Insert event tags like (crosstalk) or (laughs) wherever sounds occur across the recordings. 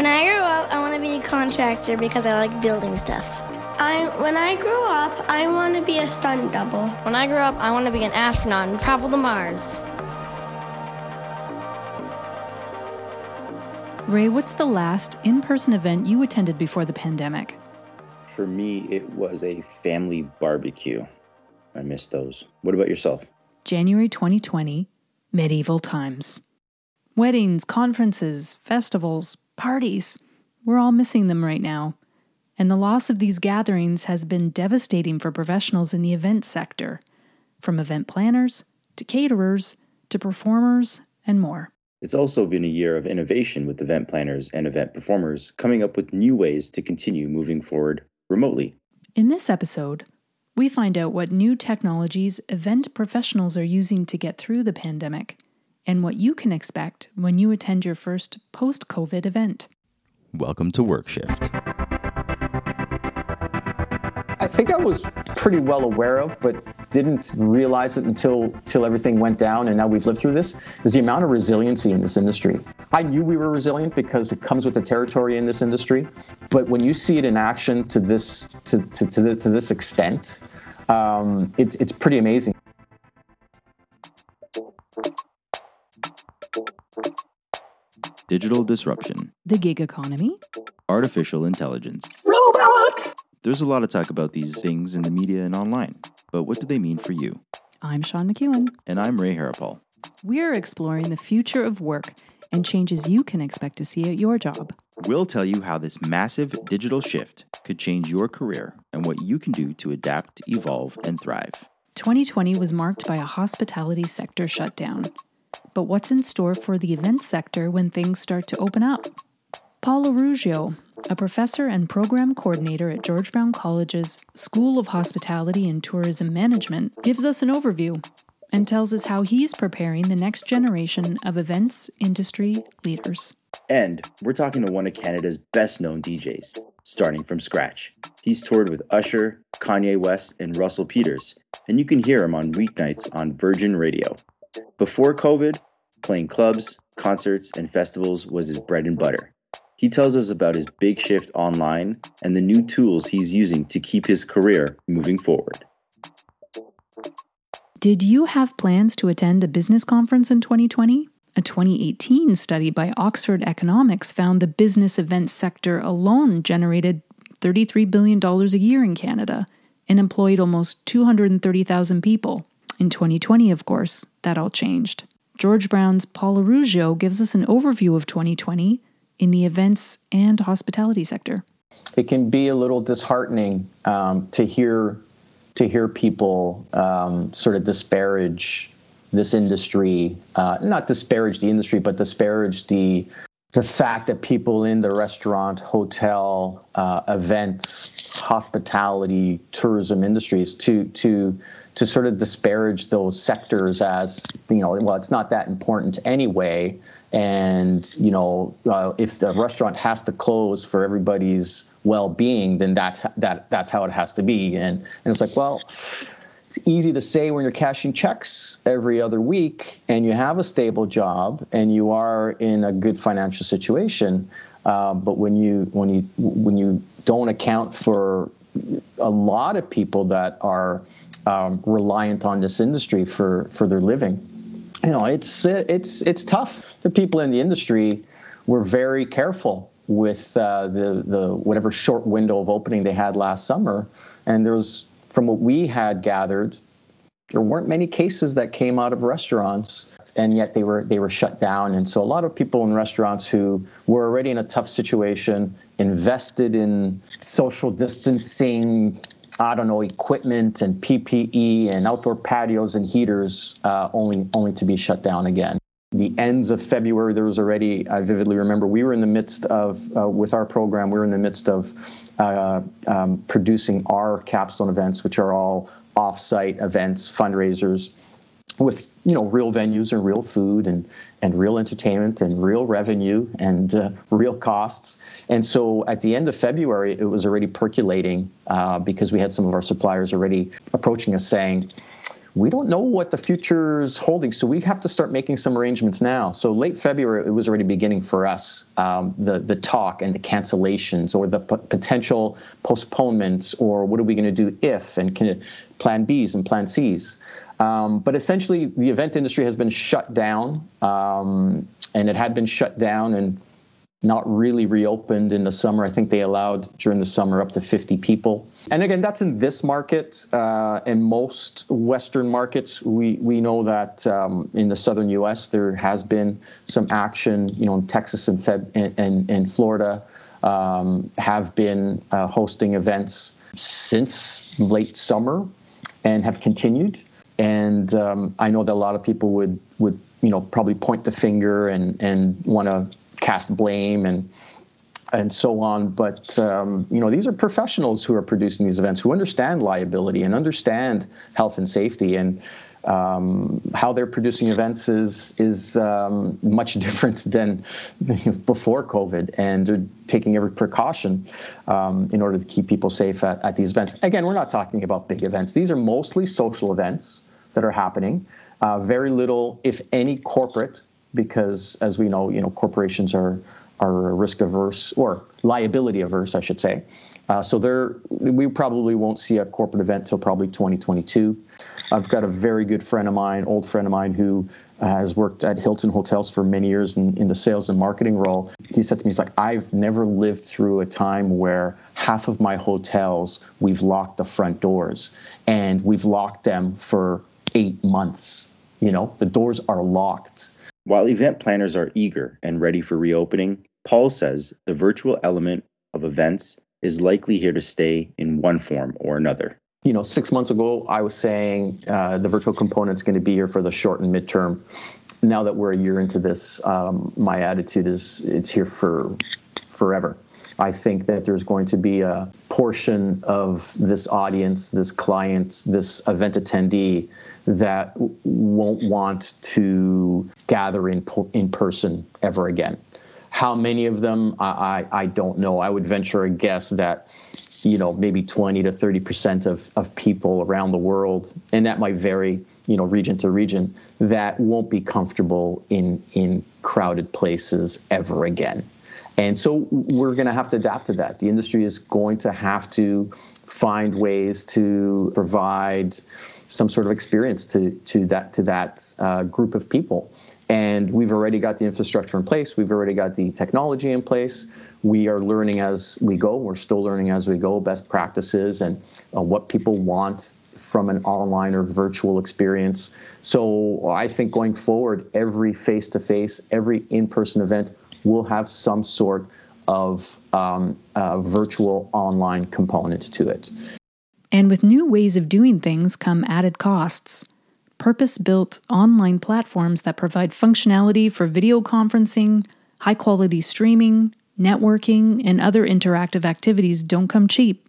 When I grow up, I want to be a contractor because I like building stuff. I, when I grow up, I want to be a stunt double. When I grow up, I want to be an astronaut and travel to Mars. Ray, what's the last in person event you attended before the pandemic? For me, it was a family barbecue. I miss those. What about yourself? January 2020, medieval times. Weddings, conferences, festivals, parties. We're all missing them right now. And the loss of these gatherings has been devastating for professionals in the event sector, from event planners to caterers to performers and more. It's also been a year of innovation with event planners and event performers coming up with new ways to continue moving forward remotely. In this episode, we find out what new technologies event professionals are using to get through the pandemic and what you can expect when you attend your first post COVID event. Welcome to WorkShift. I think I was pretty well aware of, but didn't realize it until until everything went down and now we've lived through this is the amount of resiliency in this industry. I knew we were resilient because it comes with the territory in this industry, but when you see it in action to this to to, to, the, to this extent, um, it's it's pretty amazing. Digital disruption, The gig economy, artificial intelligence. robots. There's a lot of talk about these things in the media and online, but what do they mean for you? I'm Sean McEwen. And I'm Ray Harapal. We're exploring the future of work and changes you can expect to see at your job. We'll tell you how this massive digital shift could change your career and what you can do to adapt, evolve, and thrive. 2020 was marked by a hospitality sector shutdown. But what's in store for the event sector when things start to open up? Paula Ruggio, a professor and program coordinator at George Brown College's School of Hospitality and Tourism Management, gives us an overview and tells us how he's preparing the next generation of events industry leaders. And we're talking to one of Canada's best known DJs, starting from scratch. He's toured with Usher, Kanye West, and Russell Peters, and you can hear him on weeknights on Virgin Radio. Before COVID, playing clubs, concerts, and festivals was his bread and butter. He tells us about his big shift online and the new tools he's using to keep his career moving forward. Did you have plans to attend a business conference in 2020? A 2018 study by Oxford Economics found the business events sector alone generated $33 billion a year in Canada and employed almost 230,000 people. In 2020, of course, that all changed. George Brown's Paula Ruggio gives us an overview of 2020 in the events and hospitality sector. It can be a little disheartening um, to hear to hear people um, sort of disparage this industry, uh, not disparage the industry, but disparage the the fact that people in the restaurant, hotel, uh, events, hospitality, tourism industries to to to sort of disparage those sectors as you know, well, it's not that important anyway. And you know, uh, if the restaurant has to close for everybody's well-being, then that that that's how it has to be. And and it's like, well, it's easy to say when you're cashing checks every other week and you have a stable job and you are in a good financial situation. Uh, but when you when you when you don't account for a lot of people that are um, reliant on this industry for for their living, you know, it's it's it's tough. The people in the industry were very careful with uh, the the whatever short window of opening they had last summer, and there was from what we had gathered, there weren't many cases that came out of restaurants, and yet they were they were shut down. And so a lot of people in restaurants who were already in a tough situation invested in social distancing. I don't know equipment and PPE and outdoor patios and heaters, uh, only only to be shut down again. The ends of February, there was already, I vividly remember, we were in the midst of, uh, with our program, we were in the midst of uh, um, producing our capstone events, which are all off-site events, fundraisers, with you know real venues and real food and and real entertainment and real revenue and uh, real costs. And so at the end of February, it was already percolating uh, because we had some of our suppliers already approaching us saying we don't know what the future is holding. So we have to start making some arrangements now. So late February, it was already beginning for us. Um, the the talk and the cancellations or the p- potential postponements or what are we going to do if and can plan Bs and plan Cs. Um, but essentially, the event industry has been shut down, um, and it had been shut down and not really reopened in the summer. I think they allowed during the summer up to 50 people. And again, that's in this market. Uh, in most Western markets, we, we know that um, in the southern U.S. there has been some action. You know, in Texas and Feb- and, and, and Florida um, have been uh, hosting events since late summer and have continued. And um, I know that a lot of people would would you know probably point the finger and and want to cast blame and and so on. But um, you know, these are professionals who are producing these events who understand liability and understand health and safety, and um, how they're producing events is is um, much (laughs) different than before COVID, and they're taking every precaution um, in order to keep people safe at, at these events. Again, we're not talking about big events; these are mostly social events that are happening. Uh, very little, if any, corporate, because as we know, you know, corporations are are risk averse or liability averse, I should say. Uh, so there, we probably won't see a corporate event till probably 2022. I've got a very good friend of mine, old friend of mine, who has worked at Hilton Hotels for many years in, in the sales and marketing role. He said to me, he's like, I've never lived through a time where half of my hotels, we've locked the front doors and we've locked them for eight months. You know, the doors are locked. While event planners are eager and ready for reopening, Paul says the virtual element of events is likely here to stay in one form or another. You know, six months ago, I was saying uh, the virtual component is going to be here for the short and midterm. Now that we're a year into this, um, my attitude is it's here for forever. I think that there's going to be a portion of this audience, this client, this event attendee that won't want to gather in in person ever again. How many of them, I, I, I don't know. I would venture a guess that you know maybe 20 to 30 percent of, of people around the world and that might vary you know region to region that won't be comfortable in in crowded places ever again and so we're going to have to adapt to that. The industry is going to have to find ways to provide some sort of experience to to that to that uh, group of people. And we've already got the infrastructure in place. We've already got the technology in place. We are learning as we go. We're still learning as we go best practices and uh, what people want from an online or virtual experience. So I think going forward, every face to face, every in person event will have some sort of um, uh, virtual online component to it. And with new ways of doing things come added costs. Purpose built online platforms that provide functionality for video conferencing, high quality streaming, networking, and other interactive activities don't come cheap.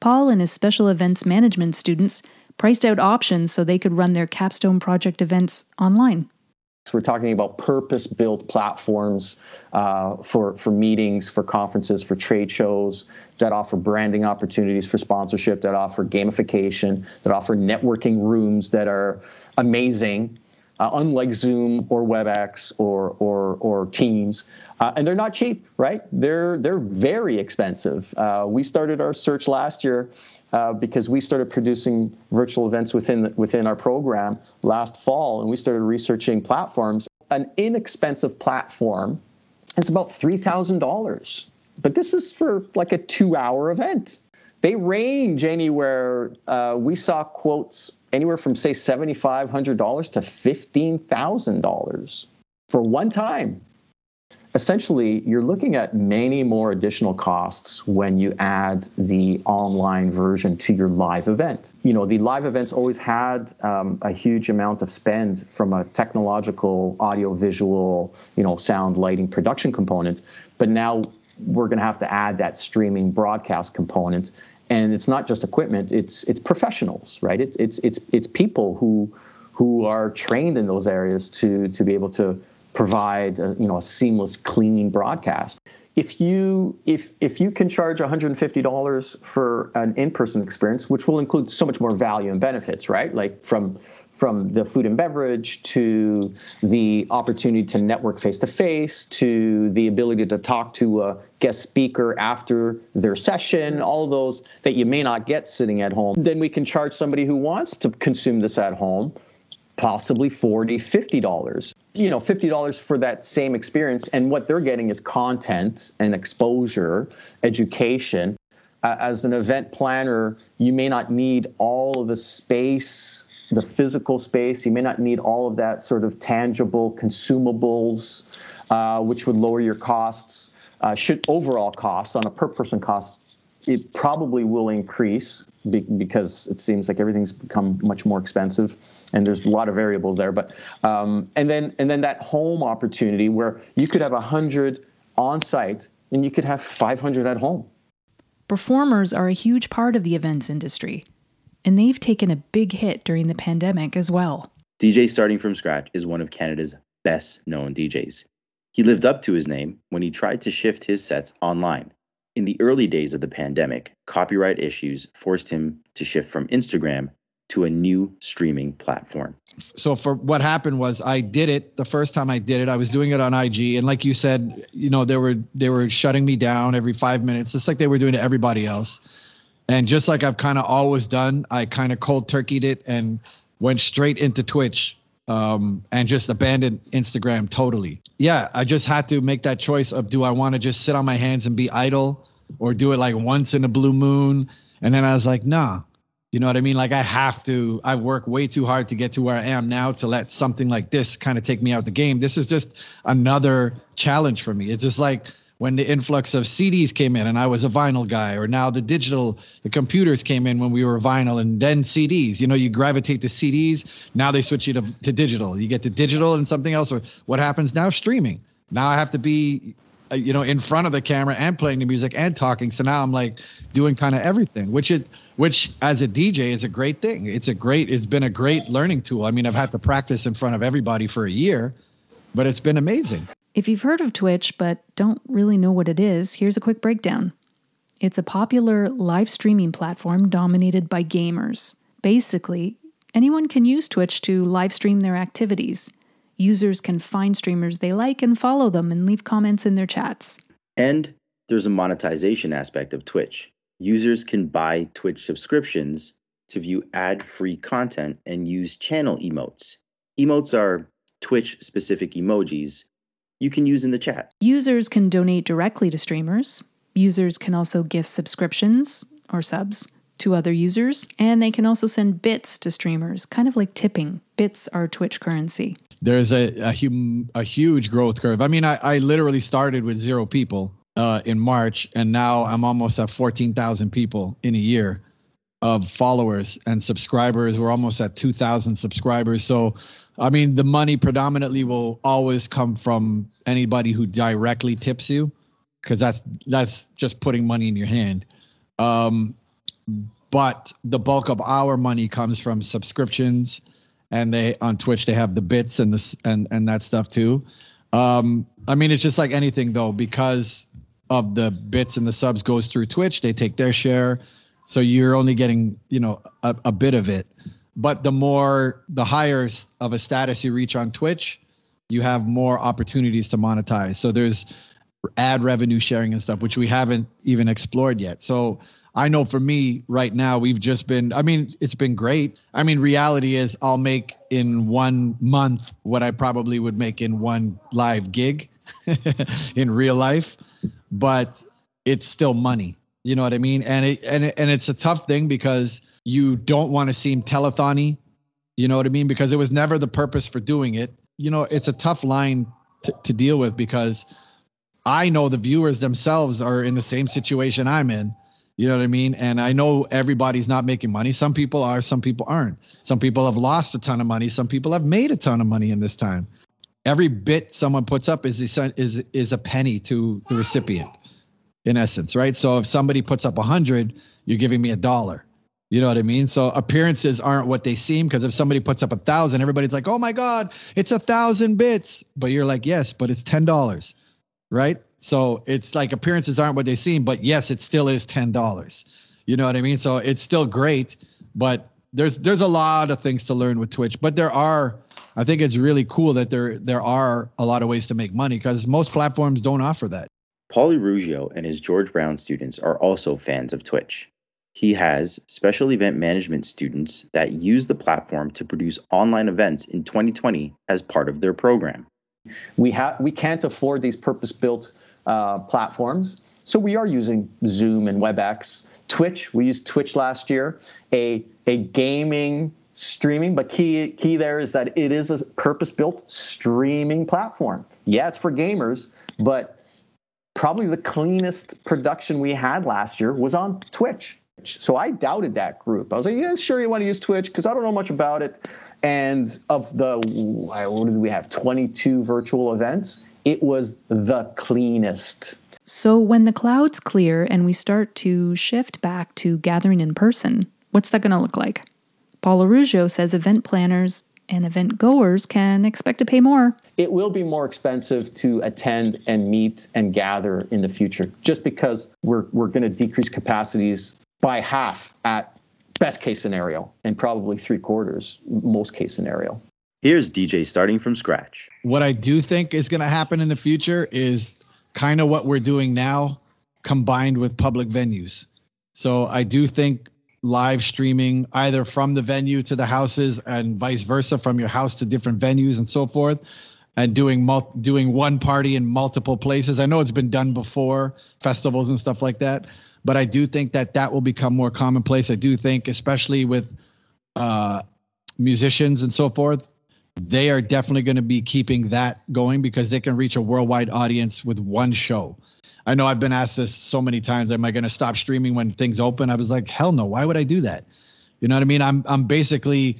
Paul and his special events management students priced out options so they could run their capstone project events online. So we're talking about purpose-built platforms uh, for for meetings, for conferences, for trade shows that offer branding opportunities for sponsorship, that offer gamification, that offer networking rooms that are amazing, uh, unlike Zoom or WebEx or or or Teams. Uh, and they're not cheap, right? They're they're very expensive. Uh, we started our search last year uh, because we started producing virtual events within within our program last fall, and we started researching platforms. An inexpensive platform is about three thousand dollars, but this is for like a two-hour event. They range anywhere. Uh, we saw quotes anywhere from say seventy-five hundred dollars to fifteen thousand dollars for one time essentially you're looking at many more additional costs when you add the online version to your live event you know the live events always had um, a huge amount of spend from a technological audio visual you know sound lighting production component but now we're going to have to add that streaming broadcast component and it's not just equipment it's it's professionals right it, it's it's it's people who who are trained in those areas to to be able to provide a, you know a seamless, clean broadcast. If you if if you can charge $150 for an in-person experience, which will include so much more value and benefits, right? Like from from the food and beverage to the opportunity to network face to face to the ability to talk to a guest speaker after their session, all those that you may not get sitting at home, then we can charge somebody who wants to consume this at home possibly 40 $50 you know $50 for that same experience. And what they're getting is content and exposure education. As an event planner you may not need all of the space the physical space. You may not need all of that sort of tangible consumables, uh, which would lower your costs. Uh, should overall costs on a per person cost, it probably will increase be- because it seems like everything's become much more expensive, and there's a lot of variables there. But um, and then and then that home opportunity where you could have hundred on site and you could have 500 at home. Performers are a huge part of the events industry and they've taken a big hit during the pandemic as well. DJ Starting from Scratch is one of Canada's best known DJs. He lived up to his name when he tried to shift his sets online. In the early days of the pandemic, copyright issues forced him to shift from Instagram to a new streaming platform. So for what happened was I did it the first time I did it I was doing it on IG and like you said you know they were they were shutting me down every 5 minutes just like they were doing to everybody else and just like I've kind of always done, I kind of cold turkeyed it and went straight into Twitch um, and just abandoned Instagram totally. Yeah, I just had to make that choice of do I want to just sit on my hands and be idle or do it like once in a blue moon? And then I was like, nah. You know what I mean? Like I have to, I work way too hard to get to where I am now to let something like this kind of take me out the game. This is just another challenge for me. It's just like when the influx of CDs came in and I was a vinyl guy, or now the digital, the computers came in when we were vinyl and then CDs. You know, you gravitate to CDs. Now they switch you to, to digital. You get to digital and something else. Or what happens now? Streaming. Now I have to be, uh, you know, in front of the camera and playing the music and talking. So now I'm like doing kind of everything, which it, which as a DJ is a great thing. It's a great, it's been a great learning tool. I mean, I've had to practice in front of everybody for a year, but it's been amazing. If you've heard of Twitch but don't really know what it is, here's a quick breakdown. It's a popular live streaming platform dominated by gamers. Basically, anyone can use Twitch to live stream their activities. Users can find streamers they like and follow them and leave comments in their chats. And there's a monetization aspect of Twitch. Users can buy Twitch subscriptions to view ad free content and use channel emotes. Emotes are Twitch specific emojis you can use in the chat. Users can donate directly to streamers. Users can also gift subscriptions or subs to other users, and they can also send bits to streamers, kind of like tipping. Bits are Twitch currency. There's a a, hum, a huge growth curve. I mean, I, I literally started with zero people uh, in March, and now I'm almost at 14,000 people in a year of followers and subscribers. We're almost at 2,000 subscribers. So I mean, the money predominantly will always come from anybody who directly tips you, because that's that's just putting money in your hand. Um, but the bulk of our money comes from subscriptions, and they on Twitch they have the bits and this and and that stuff too. Um, I mean, it's just like anything though, because of the bits and the subs goes through Twitch, they take their share, so you're only getting you know a, a bit of it but the more the higher of a status you reach on Twitch, you have more opportunities to monetize. So there's ad revenue sharing and stuff, which we haven't even explored yet. So I know for me right now, we've just been, I mean, it's been great. I mean, reality is I'll make in one month what I probably would make in one live gig (laughs) in real life, but it's still money. You know what I mean? And it, and it, and it's a tough thing because you don't want to seem telethony. You know what I mean? Because it was never the purpose for doing it. You know, it's a tough line to, to deal with because I know the viewers themselves are in the same situation I'm in. You know what I mean? And I know everybody's not making money. Some people are, some people aren't. Some people have lost a ton of money. Some people have made a ton of money in this time. Every bit someone puts up is is is a penny to the recipient, in essence, right? So if somebody puts up a hundred, you're giving me a dollar You know what I mean? So appearances aren't what they seem because if somebody puts up a thousand, everybody's like, "Oh my God, it's a thousand bits," but you're like, "Yes, but it's ten dollars." right? So it's like appearances aren't what they seem, but yes, it still is ten dollars. You know what I mean? So it's still great, but there's there's a lot of things to learn with Twitch. But there are, I think it's really cool that there there are a lot of ways to make money because most platforms don't offer that. Paulie Ruggio and his George Brown students are also fans of Twitch. He has special event management students that use the platform to produce online events in 2020 as part of their program. We have we can't afford these purpose-built uh, platforms, so we are using Zoom and WebEx. Twitch, we used Twitch last year, a a gaming streaming, but key key there is that it is a purpose-built streaming platform. Yeah, it's for gamers, but probably the cleanest production we had last year was on Twitch. So I doubted that group. I was like, yeah, sure, you want to use Twitch because I don't know much about it. And of the, what did we have, 22 virtual events, it was the cleanest. So when the clouds clear and we start to shift back to gathering in person, what's that going to look like? Paul Arugio says event planners and event goers can expect to pay more. It will be more expensive to attend and meet and gather in the future just because we're, we're going to decrease capacities by half at best case scenario and probably three quarters most case scenario. Here's DJ starting from scratch. What I do think is going to happen in the future is kind of what we're doing now combined with public venues. So I do think live streaming either from the venue to the houses and vice versa from your house to different venues and so forth and doing mul- doing one party in multiple places. I know it's been done before, festivals and stuff like that, but I do think that that will become more commonplace. I do think, especially with uh, musicians and so forth, they are definitely going to be keeping that going because they can reach a worldwide audience with one show. I know I've been asked this so many times. Am I going to stop streaming when things open? I was like, hell no. Why would I do that? You know what I mean? I'm I'm basically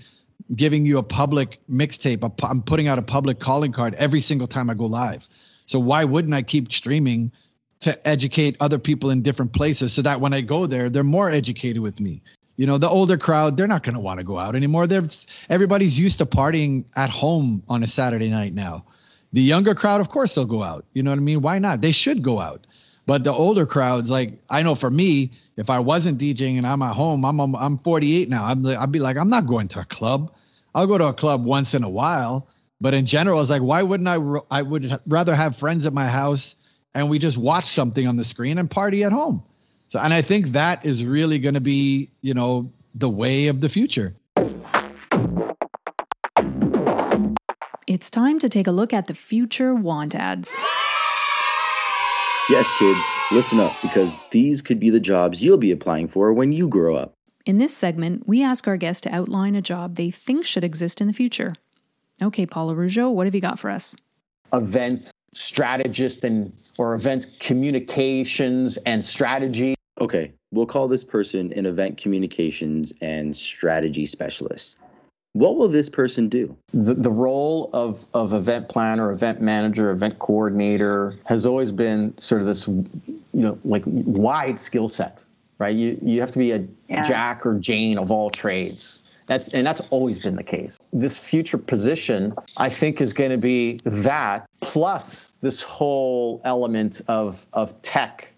giving you a public mixtape. I'm putting out a public calling card every single time I go live. So why wouldn't I keep streaming to educate other people in different places so that when I go there, they're more educated with me. You know, the older crowd, they're not going to want to go out anymore. They're everybody's used to partying at home on a Saturday night now. The younger crowd, of course, they'll go out. You know what I mean? Why not? They should go out. But the older crowds, like I know for me, if I wasn't DJing and I'm at home, I'm I'm 48 now. I'm I'd be like, I'm not going to a club. I'll go to a club once in a while. But in general, it's like, why wouldn't I? I would rather have friends at my house and we just watch something on the screen and party at home. So, and I think that is really going to be, you know, the way of the future. It's time to take a look at the future want ads. Yes, kids, listen up because these could be the jobs you'll be applying for when you grow up. In this segment, we ask our guests to outline a job they think should exist in the future. Okay, Paula Rougeau, what have you got for us? Event strategist and or event communications and strategy. Okay, we'll call this person an event communications and strategy specialist. What will this person do? The, the role of, of event planner, event manager, event coordinator has always been sort of this, you know, like wide skill set, right? You, you have to be a yeah. Jack or Jane of all trades. That's and that's always been the case. This future position, I think, is going to be that plus this whole element of of tech,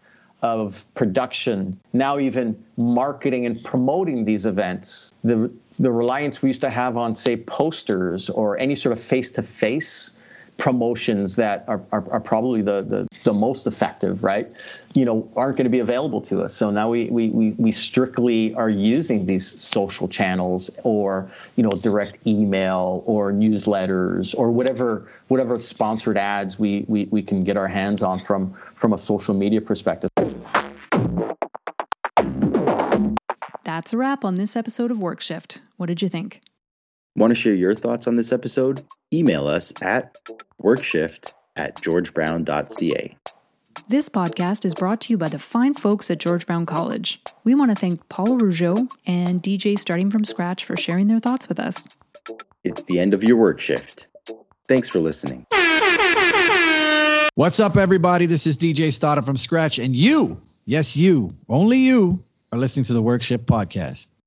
of production, now even marketing and promoting these events. The the reliance we used to have on say posters or any sort of face to face promotions that are, are, are, probably the, the, the most effective, right? You know, aren't going to be available to us. So now we, we, we, we strictly are using these social channels or, you know, direct email or newsletters or whatever whatever sponsored ads we, we, we can get our hands on from from a social media perspective. That's a wrap on this episode of WorkShift. What did you think? Want to share your thoughts on this episode? Email us at workshift at georgebrown.ca. This podcast is brought to you by the fine folks at George Brown College. We want to thank Paul Rougeau and DJ Starting From Scratch for sharing their thoughts with us. It's the end of your work shift. Thanks for listening. What's up, everybody? This is DJ Starting From Scratch, and you, yes, you, only you, are listening to the Work Shift podcast.